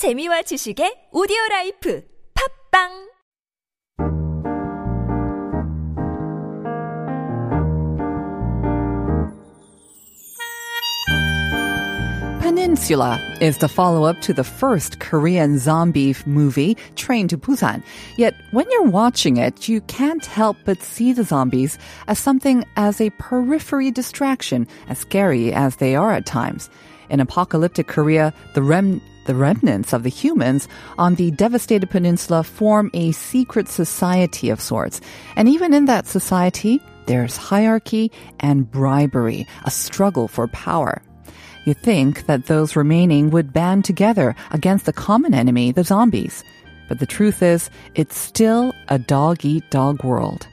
재미와 지식의 오디오 라이프 팝빵 Peninsula is the follow up to the first Korean zombie movie, Train to Busan. Yet, when you're watching it, you can't help but see the zombies as something as a periphery distraction, as scary as they are at times. In apocalyptic Korea, the rem- the remnants of the humans on the devastated peninsula form a secret society of sorts. And even in that society, there's hierarchy and bribery, a struggle for power. You think that those remaining would band together against the common enemy, the zombies. But the truth is, it's still a dog eat dog world.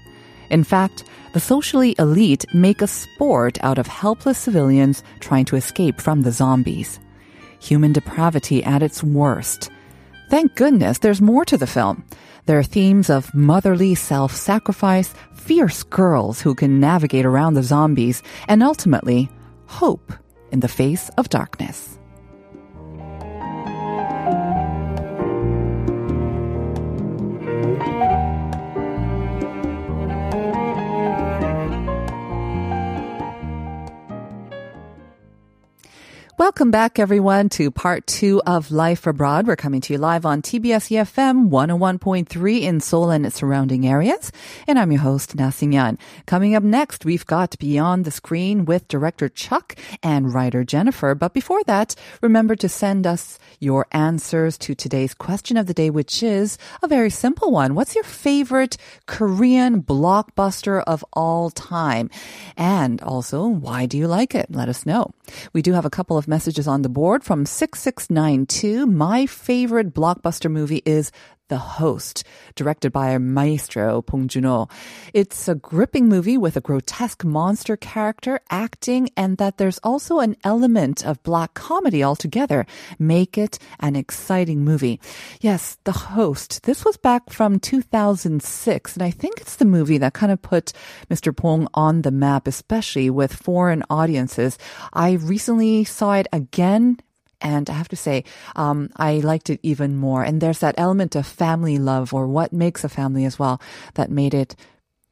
In fact, the socially elite make a sport out of helpless civilians trying to escape from the zombies. Human depravity at its worst. Thank goodness there's more to the film. There are themes of motherly self sacrifice, fierce girls who can navigate around the zombies, and ultimately, hope in the face of darkness. Welcome back, everyone, to part two of Life Abroad. We're coming to you live on TBS EFM 101.3 in Seoul and its surrounding areas. And I'm your host, Na Yan. Coming up next, we've got Beyond the Screen with director Chuck and writer Jennifer. But before that, remember to send us your answers to today's question of the day, which is a very simple one. What's your favorite Korean blockbuster of all time? And also, why do you like it? Let us know. We do have a couple of messages on the board from 6692. My favorite blockbuster movie is the Host, directed by Maestro Bong Joon-ho. It's a gripping movie with a grotesque monster character acting and that there's also an element of black comedy altogether make it an exciting movie. Yes, The Host. This was back from 2006 and I think it's the movie that kind of put Mr. Bong on the map, especially with foreign audiences. I recently saw it again and I have to say, um, I liked it even more. And there's that element of family love or what makes a family as well that made it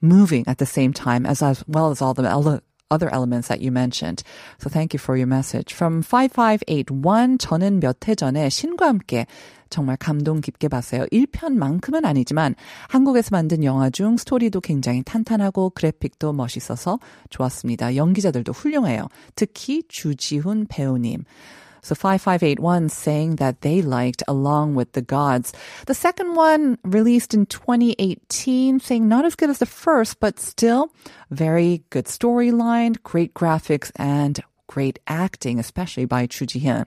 moving at the same time as, as well as all the ele- other elements that you mentioned. So thank you for your message. From 5581, 저는 몇 해 전에 신과 함께 정말 감동 깊게 봤어요. 1편만큼은 아니지만 한국에서 만든 영화 중 스토리도 굉장히 탄탄하고 그래픽도 멋있어서 좋았습니다. 연기자들도 훌륭해요. 특히 주지훈 배우님. So 5581 saying that they liked Along with the Gods. The second one released in 2018 saying not as good as the first, but still very good storyline, great graphics, and great acting, especially by Ju Ji-hoon.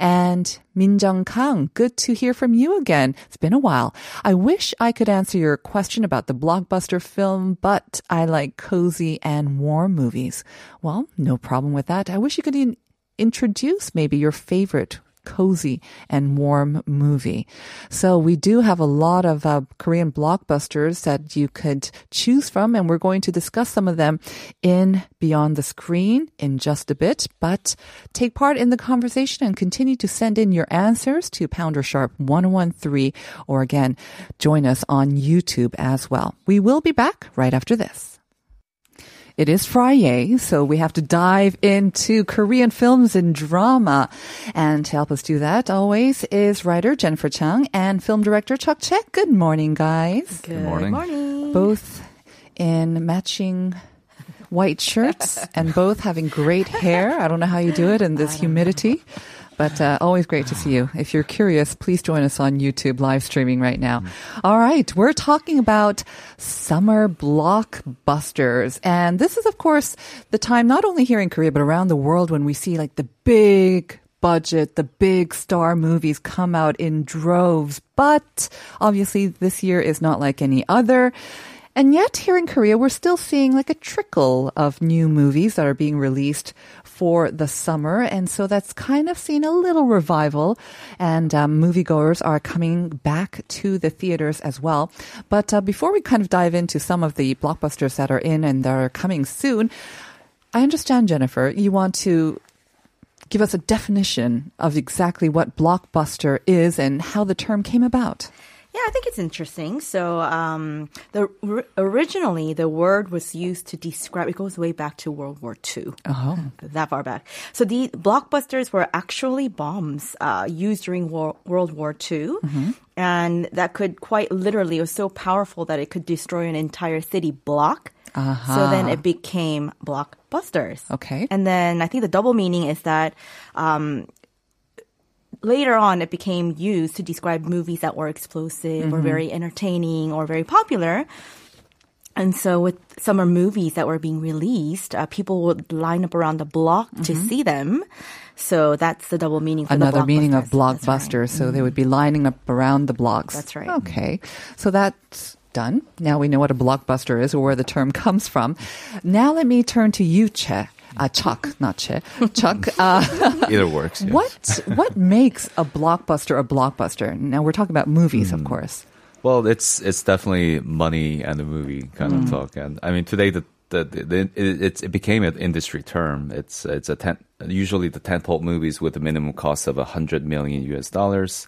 And Min Jung Kang, good to hear from you again. It's been a while. I wish I could answer your question about the blockbuster film, but I like cozy and warm movies. Well, no problem with that. I wish you could introduce maybe your favorite cozy and warm movie. So we do have a lot of uh, Korean blockbusters that you could choose from, and we're going to discuss some of them in Beyond the Screen in just a bit. But take part in the conversation and continue to send in your answers to Pounder Sharp 1013, or again, join us on YouTube as well. We will be back right after this. It is Friday, so we have to dive into Korean films and drama. And to help us do that, always, is writer Jennifer Chung and film director Chuck Check. Good morning, guys. Good, morning. morning. Both in matching white shirts and both having great hair. I don't know how you do it in this humidity. But uh, always great to see you. If you're curious, please join us on YouTube live streaming right now. All right, we're talking about summer blockbusters. And this is, of course, the time not only here in Korea, but around the world when we see like the big budget, the big star movies come out in droves. But obviously, this year is not like any other. And yet, here in Korea, we're still seeing like a trickle of new movies that are being released for the summer. And so that's kind of seen a little revival. And um, moviegoers are coming back to the theaters as well. But uh, before we kind of dive into some of the blockbusters that are in and that are coming soon, I understand, Jennifer, you want to give us a definition of exactly what blockbuster is and how the term came about. Yeah, I think it's interesting. So, um, the originally the word was used to describe. It goes way back to World War II. Oh, that far back. So the blockbusters were actually bombs uh, used during war, World War II, mm-hmm. and that could quite literally it was so powerful that it could destroy an entire city block. Uh-huh. So then it became blockbusters. Okay. And then I think the double meaning is that um, later on it became used to describe movies that were explosive mm-hmm. or very entertaining or very popular. And so with summer movies that were being released, uh, people would line up around the block mm-hmm. to see them. So that's the double meaning. Another meaning of blockbuster. Right. So mm-hmm. they would be lining up around the blocks. That's right. Okay. So that's done. Now we know what a blockbuster is or where the term comes from. Now let me turn to you, Che. Uh, Chuck, not Che. Chuck. Uh, Either works. Yes. What what makes a blockbuster a blockbuster? Now we're talking about movies, mm. of hmm. course. Well, it's it's definitely money and the movie kind mm. of hmm. talk, and I mean today the the, the, it, it became an industry term. It's it's a ten, usually the tentpole movies with a minimum cost of a hundred million U.S. dollars.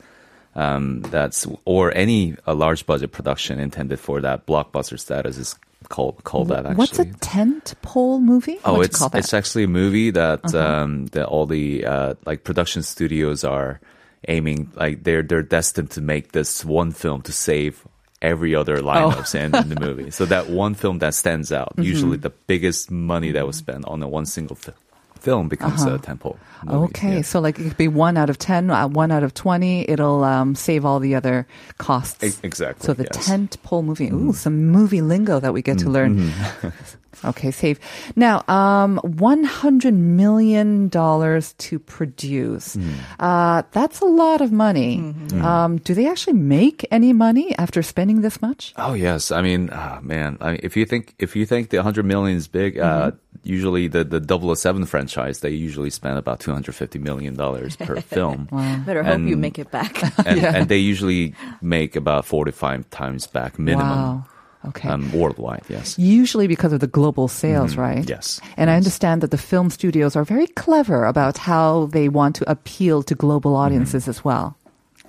Um, that's or any a large budget production intended for that blockbuster status is called called that. Actually, what's a tent pole movie? Oh, What'd it's it's actually a movie that uh-huh. um, that all the uh, like production studios are aiming like they're they're destined to make this one film to save every other lineups oh. in, in, the movie. So that one film that stands out, mm-hmm. usually the biggest money that was spent on a one single film film becomes uh-huh. a tentpole. Okay, yeah. so like it could be one out of ten, uh, one out of twenty. It'll um, save all the other costs. E- exactly. So the yes. tentpole movie. Ooh, mm. some movie lingo that we get mm. to learn. Mm-hmm. Okay, save. Now, um, $100 million to produce. Mm. Uh, that's a lot of money. Mm-hmm. Um, do they actually make any money after spending this much? Oh, yes. I mean, oh, man, I mean, if you think, if you think the 100 million is big, uh, mm-hmm. uh, usually the, the 007 franchise, they usually spend about $250 million per film. wow. Better and, hope you make it back. and, yeah. and, they usually make about 45 times back minimum. Wow. Okay. Um, worldwide, yes. Usually because of the global sales, mm-hmm. right? Yes. And yes. I understand that the film studios are very clever about how they want to appeal to global mm-hmm. audiences mm-hmm. as well.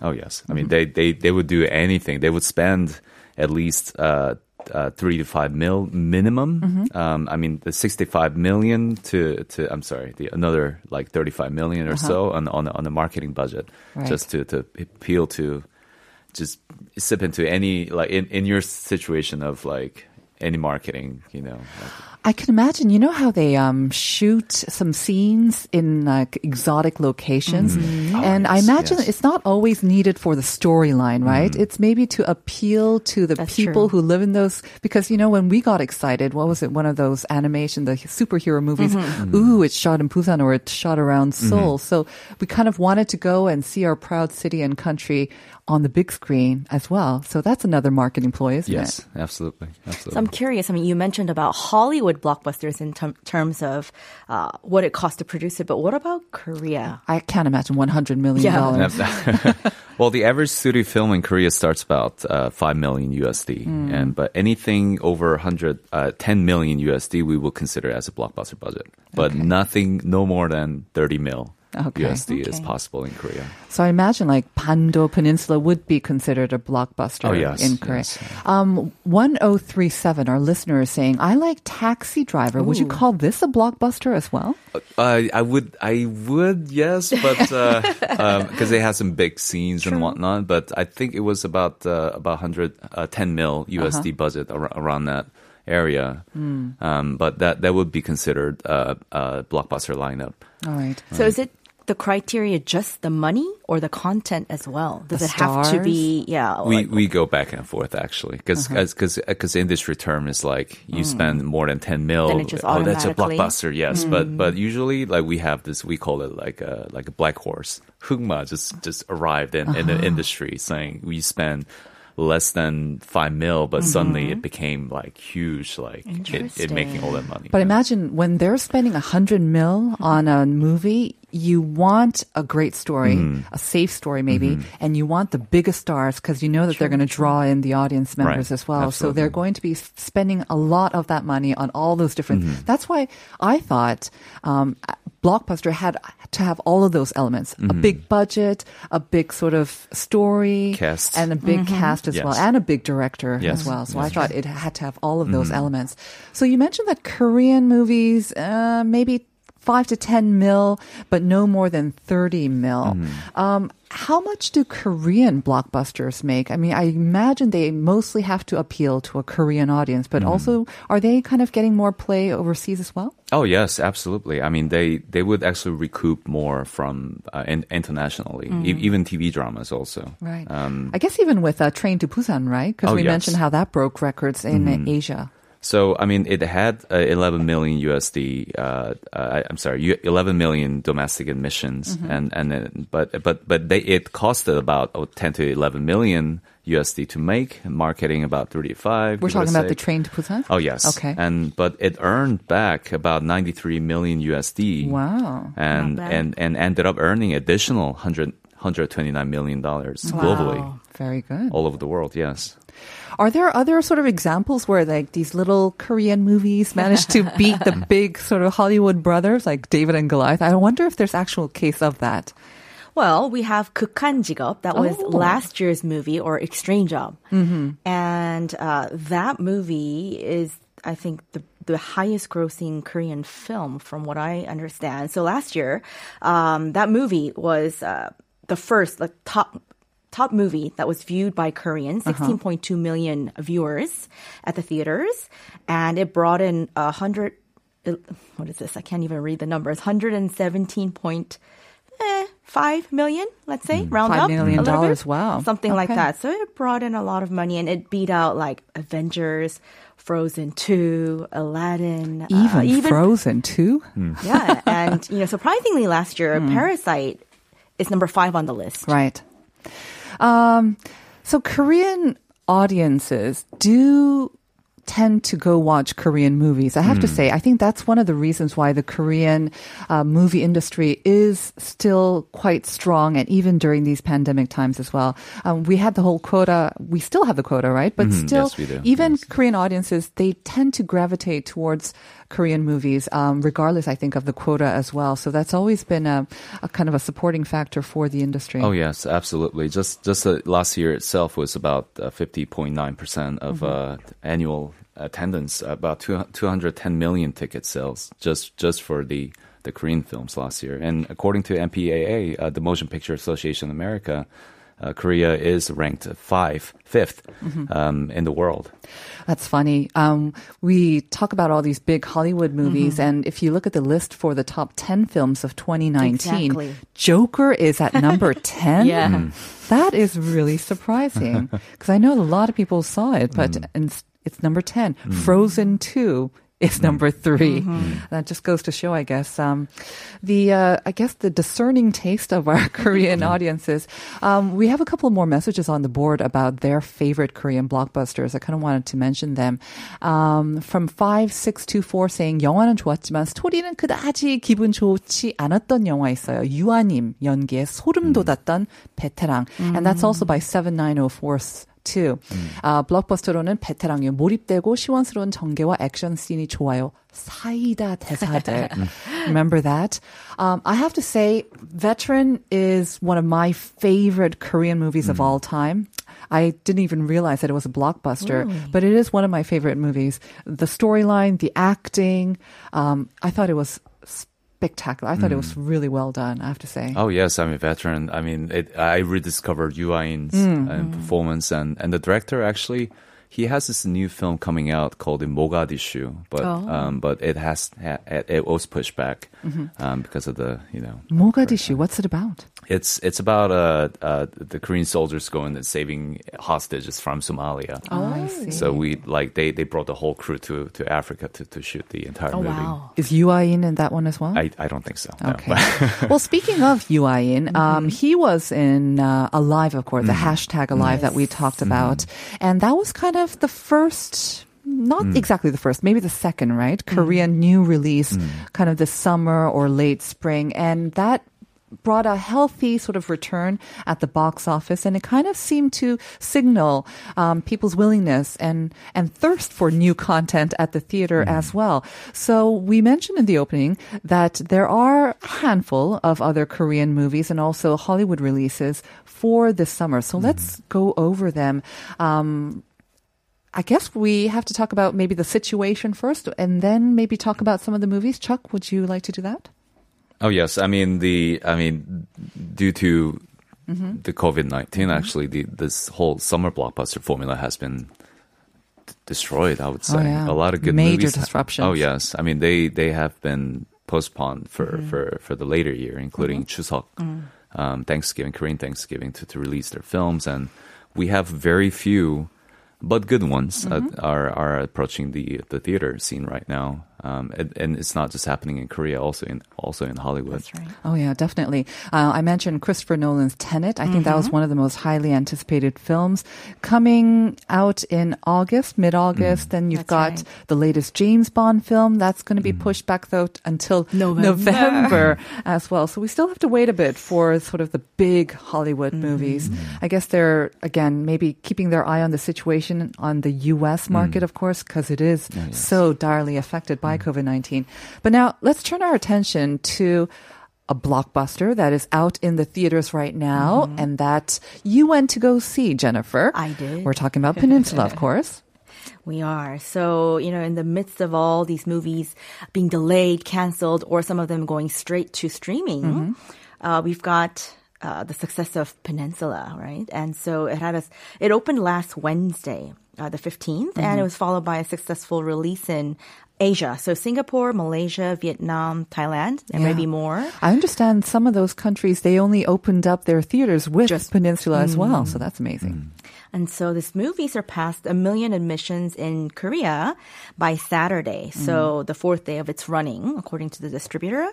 Oh, yes. I mean, they, they, they would do anything. They would spend at least uh, uh, three to five mil minimum. Mm-hmm. Um, I mean, the 65 million to, to I'm sorry, the another like 35 million or uh-huh. so on, on, on the marketing budget right. just to, to appeal to just sip into any like in, in your situation of like any marketing, you know. Like, I can imagine. You know how they um, shoot some scenes in like exotic locations, mm-hmm. oh, and yes, I imagine yes. it's not always needed for the storyline, right? Mm-hmm. It's maybe to appeal to the That's people true. who live in those. Because you know, when we got excited, what was it? One of those animation, the superhero movies. Mm-hmm. Ooh, it's shot in Busan or it's shot around mm-hmm. Seoul. So we kind of wanted to go and see our proud city and country on the big screen as well. So that's another marketing ploy, isn't yes, it? Yes, absolutely. absolutely. So I'm curious. I mean, you mentioned about Hollywood blockbusters in t- terms of uh, what it costs to produce it, but what about Korea? I can't imagine $100 million. Yeah. well, the average studio film in Korea starts about uh, 5 million USD. Mm. And, but anything over 100, uh, 10 million USD, we will consider as a blockbuster budget. But okay. nothing, no more than 30 mil okay. USD okay. is possible in Korea. So I imagine like Bando Peninsula would be considered a blockbuster oh, yes, in Korea. Yes. Um, 1037, our listener is saying, I like Taxi Driver. Ooh. Would you call this a blockbuster as well? Uh, I would, I would, yes, but because uh, um, they have some big scenes True. and whatnot. But I think it was about uh, about 110 uh, mil USD uh-huh. budget ar- around that area. Mm. Um, but that that would be considered a blockbuster lineup. All right. So is it the criteria just the money or the content as well? Does the it stars? have to be? Yeah, we like, we go back and forth actually because because uh-huh. because industry term is like you mm. spend more than ten mil. oh, that's a blockbuster. Yes, mm. but but usually like we have this we call it like a like a black horse. Hugma just just arrived in, uh-huh. in the uh-huh. industry saying we spend less than five mil, but mm-hmm. suddenly it became like huge, like it, it, making all that money. But yeah. imagine when they're spending a hundred mil on a movie, you want a great story, a safe story maybe, and you want the biggest stars because you know that they're going to draw in the audience members Right. as well. So they're going to be spending a lot of that money on all those different. Mm-hmm. That's why I thought um, Blockbuster had to have all of those elements: a Mm-hmm. big budget, a big sort of story, Cast. and a big cast as well, and a big director as well. So I thought it had to have all of Mm-hmm. those elements. So you mentioned that Korean movies, uh, maybe five to 10 mil, but no more than 30 mil. Mm-hmm. Um, how much do Korean blockbusters make? I mean, I imagine they mostly have to appeal to a Korean audience, but Mm-hmm. also are they kind of getting more play overseas as well? Oh yes, absolutely. I mean, they they would actually recoup more from uh, in, internationally, e- even TV dramas also. Right. Um, I guess even with uh, Train to Busan, right? Because Oh, we yes. Mentioned how that broke records in uh, Asia. So I mean, it had uh, 11 million USD. Uh, uh, I'm sorry, 11 million domestic admissions, Mm-hmm. and and then, but but but they it costed about oh, 10 to 11 million USD to make, marketing about 35. We're talking about the. Train to Busan? Oh yes. Okay. And but it earned back about 93 million USD. Wow. And and and ended up earning additional 100 129 million dollars globally Very good. all over the world. Yes. Are there other sort of examples where like these little Korean movies managed to beat the big sort of Hollywood brothers like David and Goliath? I wonder if there's actual case of that. Well, we have Kukhan Jigop. That was oh. last year's movie or Extreme Job. Mm-hmm. And uh, that movie is, I think, the the highest grossing Korean film, from what I understand. So last year, um, that movie was uh, the first like top top movie that was viewed by Koreans, 16.2 million viewers at the theaters, and it brought in a hundred. What is this? I can't even read the numbers. 117 point eh, five million, let's say, round Five up. million a little bit. wow. Something like that. So it brought in a lot of money and it beat out like Avengers, Frozen 2, Aladdin. uh, Even, Frozen too. Yeah. And, you know, surprisingly last year, Hmm. Parasite is number five on the list. Right. Um, so Korean audiences do tend to go watch Korean movies. I have to say, I think that's one of the reasons why the Korean uh, movie industry is still quite strong, and even during these pandemic times as well. Um, we had the whole quota. We still have the quota, right? But still, Yes, even Yes. Korean audiences, they tend to gravitate towards Korean movies, um, regardless, I think, of the quota as well. So that's always been a, a kind of a supporting factor for the industry. Oh yes, absolutely. Just just uh, last year itself was about uh, 50.9 percent of uh, annual attendance, about two, 210 million ticket sales just just for the the Korean films last year. And according to MPAA, uh, the Motion Picture Association of America, uh, Korea is ranked five, fifth um, in the world. That's funny. Um, we talk about all these big Hollywood movies, and if you look at the list for the top 10 films of 2019, Exactly. Joker is at number 10. Yeah. That is really surprising because I know a lot of people saw it, but it's, it's number 10. Frozen 2 is number 3 That just goes to show, I guess, um, the uh, I guess the discerning taste of our Korean audiences. Um, we have a couple more messages on the board about their favorite Korean blockbusters. I kind of wanted to mention them. Um, from five six two four saying 영화는 좋았지만 스토리는 그다지 기분 좋지 않았던 영화 있어요. 유아님 연기에 소름 돋았던 베테랑, and that's also by seven nine zero four. too. 아, 블록버스터로는 베테랑이요. 몰입되고 시원스러운 전개와 액션 씬이 좋아요. 사이다 대사들. Remember that? Um, I have to say, Veteran is one of my favorite Korean movies of all time. I didn't even realize that it was a blockbuster, but it is one of my favorite movies. The storyline, the acting, um, I thought it was spectacular. I thought it was really well done, I have to say. Oh yes, I'm a veteran. I mean, it, I rediscovered Yu Ain's uh, performance, and and the director actually he has this new film coming out called in Mogadishu, but um, but it has it was pushed back um, because of the you know Mogadishu, what's it about? it's it's about uh, uh the Korean soldiers going and saving hostages from Somalia. Oh, I see. So we like they they brought the whole crew to to Africa to to shoot the entire Oh, movie. wow. Is Yu in in that one as well? I, I don't think so. no. Okay. well, speaking of Yu In, um, he was in uh, Alive, of course, the hashtag Alive that we talked about. And that was kind of the first not mm. exactly the first, maybe the second, right? Mm. Korean new release, mm. kind of the summer or late spring. And that brought a healthy sort of return at the box office, and it kind of seemed to signal um, people's willingness and and thirst for new content at the theater as well. So we mentioned in the opening that there are a handful of other Korean movies and also Hollywood releases for this summer. So let's go over them. Um, I guess we have to talk about maybe the situation first, and then maybe talk about some of the movies. Chuck, would you like to do that? Oh yes, I mean the I mean due to the COVID 19 mm-hmm. actually the this whole summer blockbuster formula has been d- destroyed. I would oh, say Oh, yeah. a lot of good Major movies. disruptions. Oh yes, I mean they they have been postponed for mm-hmm. for for the later year, including mm-hmm. Chuseok, um, Thanksgiving, Korean Thanksgiving, to to release their films, and we have very few. But good ones uh, are are approaching the the theater scene right now, um, and, and it's not just happening in Korea, also in also in Hollywood. That's right. Oh yeah, definitely. Uh, I mentioned Christopher Nolan's Tenet. I think that was mm-hmm. one of the most highly anticipated films coming out in August, mid-August. Mm. Then you've That's got right. the latest James Bond film that's going to be mm. pushed back though t- until November. November as well. So we still have to wait a bit for sort of the big Hollywood mm. movies. I guess they're again maybe keeping their eye on the situation on the U.S. market, of course, because it is oh, so direly affected by COVID nineteen. But now let's turn our attention to a blockbuster that is out in the theaters right now and that you went to go see, Jennifer. I did. We're talking about Peninsula, of course. We are. So, you know, in the midst of all these movies being delayed, canceled, or some of them going straight to streaming, uh, we've got uh, the success of Peninsula, right? And so it had us, it opened last Wednesday, uh, the 15th, and it was followed by a successful release in Asia. So Singapore, Malaysia, Vietnam, Thailand, and Yeah. maybe more. I understand some of those countries, they only opened up their theaters with Peninsula as well. So that's amazing. And so this movie surpassed a million admissions in Korea by Saturday. So the fourth day of its running, according to the distributor.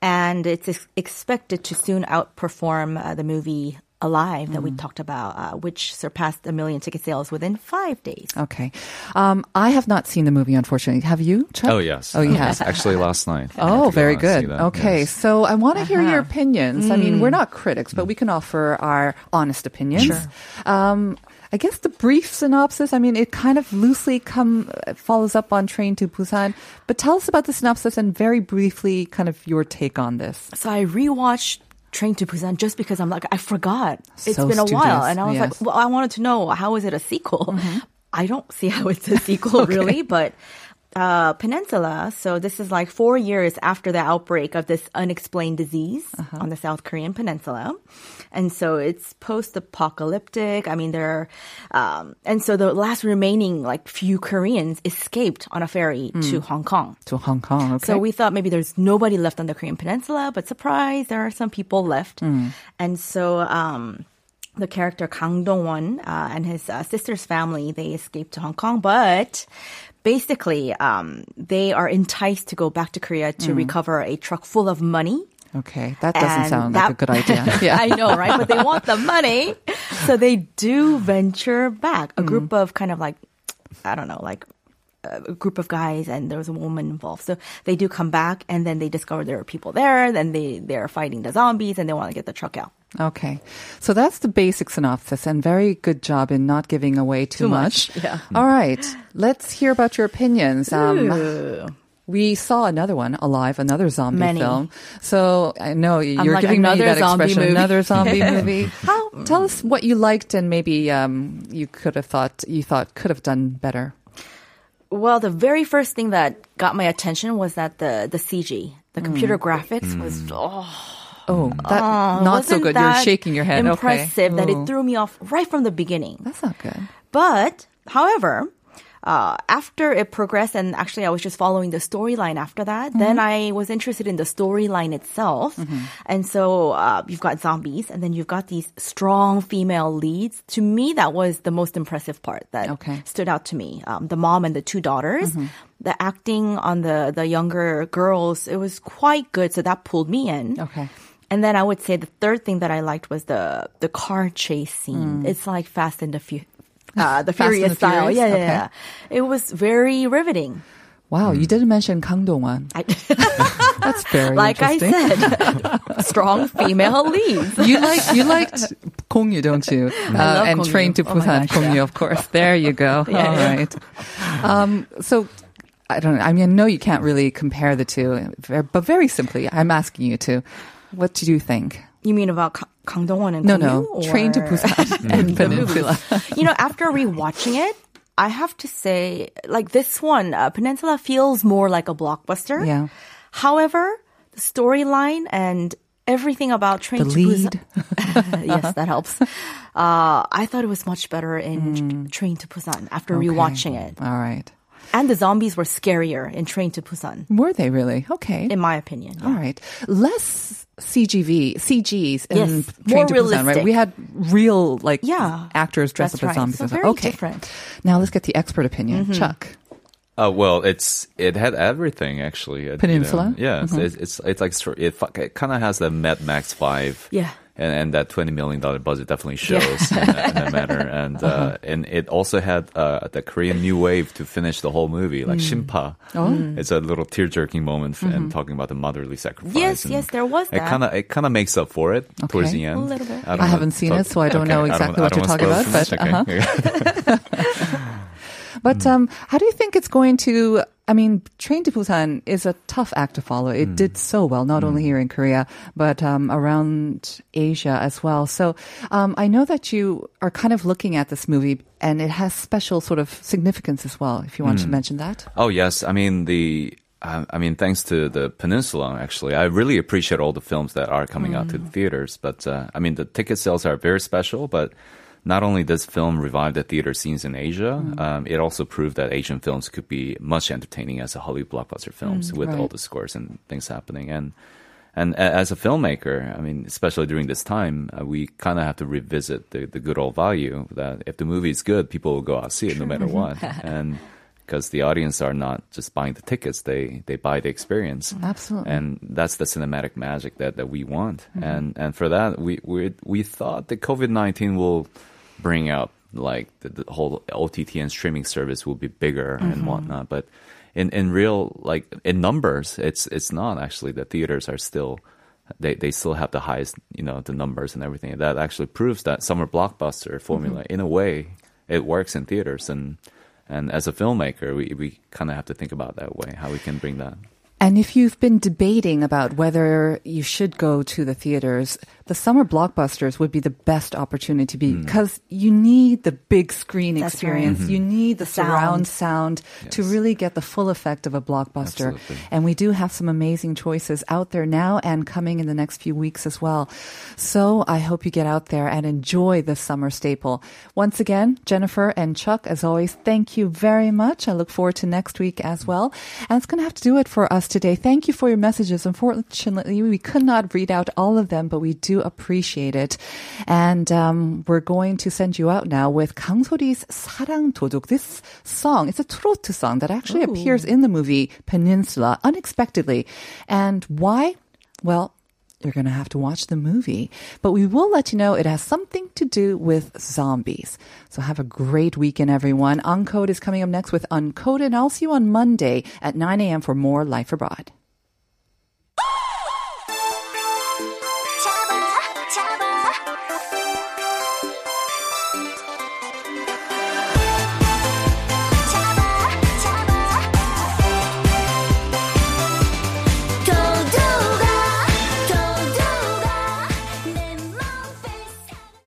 And it's ex- expected to soon outperform uh, the movie Alive that we talked about, uh, which surpassed a million ticket sales within five days. Okay. Um, I have not seen the movie, unfortunately. Have you, Chuck? Oh yes. Oh, yes. Actually, last night. Oh, had to go very good. Okay, yes. so I want to hear your opinions. I mean, we're not critics, but we can offer our honest opinions. Sure. Um, I guess the brief synopsis. I mean, it kind of loosely come follows up on Train to Busan. But tell us about the synopsis and very briefly, kind of your take on this. So I rewatched Train to Busan just because I'm like, I forgot. It's So been a while. And I was yes. like, well, I wanted to know how is it a sequel? I don't see how it's a sequel really, but uh, Peninsula. So this is like four years after the outbreak of this unexplained disease on the South Korean peninsula. And so it's post-apocalyptic. I mean, there are, um, and so the last remaining like few Koreans escaped on a ferry to Hong Kong. To Hong Kong. Okay. So we thought maybe there's nobody left on the Korean Peninsula, but surprise, there are some people left. And so um, the character Kang Dong-won uh, and his uh, sister's family, they escaped to Hong Kong, but basically um, they are enticed to go back to Korea to recover a truck full of money. Okay, that doesn't And sound that- like a good idea. Yeah. I know, right? But they want the money. So they do venture back. A group of kind of like, I don't know, like a group of guys and there was a woman involved. So they do come back and then they discover there are people there. Then they, they're fighting the zombies and they want to get the truck out. Okay. So that's the basic synopsis and very good job in not giving away too, Too much, yeah. All right. Let's hear about your opinions. Um. We saw another one, Alive, another zombie Many. film. So I know you're like, giving me another that zombie expression, movie. another zombie movie. How, tell us what you liked and maybe um, you could have thought, you thought could have done better. Well, the very first thing that got my attention was that the, the CG, the computer graphics was, oh, Oh, that, not so wasn't good. You're that shaking your head. Impressive okay. that Oh. it threw me off right from the beginning. That's not good. But, however, uh, after it progressed, and actually I was just following the storyline after that, then I was interested in the storyline itself. And so uh, you've got zombies, and then you've got these strong female leads. To me, that was the most impressive part that Okay. stood out to me. Um, the mom and the two daughters. The acting on the, the younger girls, it was quite good, so that pulled me in. Okay. And then I would say the third thing that I liked was the the car chase scene. It's like Fast and the Fu- uh, the Furious the style. Furious? Yeah, yeah, Okay. yeah. It was very riveting. Wow, you didn't mention Kang Dong-won. I, That's very like I said, strong female leads. You like you liked Gong Yoo, don't you? Uh, and Kong Train to Oh Busan, gosh, Gong Yoo, yeah. of course. There you go. Yeah, All yeah. right. Um, so I don't know. I mean, I know you can't really compare the two, but very simply, I'm asking you to. What did you think? You mean about Ka- Kang Dong-won and No, no. Yu, Train to or- Busan and Peninsula. you know, after rewatching it, I have to say, like this one, uh, Peninsula feels more like a blockbuster. Yeah. However, the storyline and everything about Train The to lead. Busan, yes, that helps. Uh, I thought it was much better in Train to Busan after rewatching it, All right. And the zombies were scarier in Train to Busan, Were they really? Okay. in my opinion. All right. Less CGV, CGs in Yes, Train more to Busan, right? realistic. We had real, like, Yeah, actors dressed that's up as right. zombies. So very okay. different. Now let's get the expert opinion. Chuck. Uh, well, it's it had everything actually. uh, you know. Peninsula? yeah, it's, it's it's it's like it, it kind of has the Mad Max vibe. Yeah. And, and that twenty million dollar budget definitely shows in, that, in that matter, and uh, uh-huh. and it also had uh, the Korean new wave to finish the whole movie, like mm. Shimpa. Oh. Mm. It's a little tear jerking moment f- and mm-hmm. talking about the motherly sacrifice. Yes, yes, there was It kind of it kind of makes up for it towards the end. A little bit. don't I haven't seen it, so I don't know I exactly I what you're talking about, too but, much, uh-huh. okay? But um, how do you think it's going to? I mean, Train to Busan is a tough act to follow. It did so well, not only here in Korea, but um, around Asia as well. So um, I know that you are kind of looking at this movie, and it has special sort of significance as well. If you want to mention that. Oh yes, I mean the. I I mean, thanks to the Peninsula, actually, I really appreciate all the films that are coming out to the theaters. But uh, I mean, the ticket sales are very special. But not only does film revive the theater scenes in Asia, um, it also proved that Asian films could be much entertaining as a Hollywood blockbuster films with all the scores and things happening. And and a- as a filmmaker, I mean, especially during this time, uh, we kind of have to revisit the, the good old value that if the movie is good, people will go out see it no matter what. and because the audience are not just buying the tickets, they, they buy the experience. Absolutely. And that's the cinematic magic that, that we want. And and for that, we we we thought that COVID nineteen will bring up like the, the whole OTT and streaming service will be bigger and mm-hmm. whatnot. But in in real like in numbers, it's it's not actually. The theaters are still. They, they still have the highest, you know, the numbers and everything. That actually proves that summer blockbuster formula, mm-hmm. in a way, it works in theaters. And and as a filmmaker, we, we kind of have to think about that way, how we can bring that. And if you've been debating about whether you should go to the theaters, the summer blockbusters would be the best opportunity Hmm. because you need the big screen That's experience. Mm-hmm. You need the, sound. surround sound to Yes. really get the full effect of a blockbuster. Absolutely. And we do have some amazing choices out there now and coming in the next few weeks as well. So I hope you get out there and enjoy the summer staple. Once again, Jennifer and Chuck, as always, thank you very much. I look forward to next week as well. And it's going to have to do it for us today. Thank you for your messages. Unfortunately, we could not read out all of them, but we do appreciate it. And um, we're going to send you out now with Kang Sori's 사랑 도둑. This song, it's a trot song that actually appears in the movie Peninsula unexpectedly. And why? Well, you're going to have to watch the movie. But we will let you know it has something to do with zombies. So have a great weekend, everyone. Uncode is coming up next with Uncoded, and I'll see you on Monday at 9 a.m. for more Life Abroad.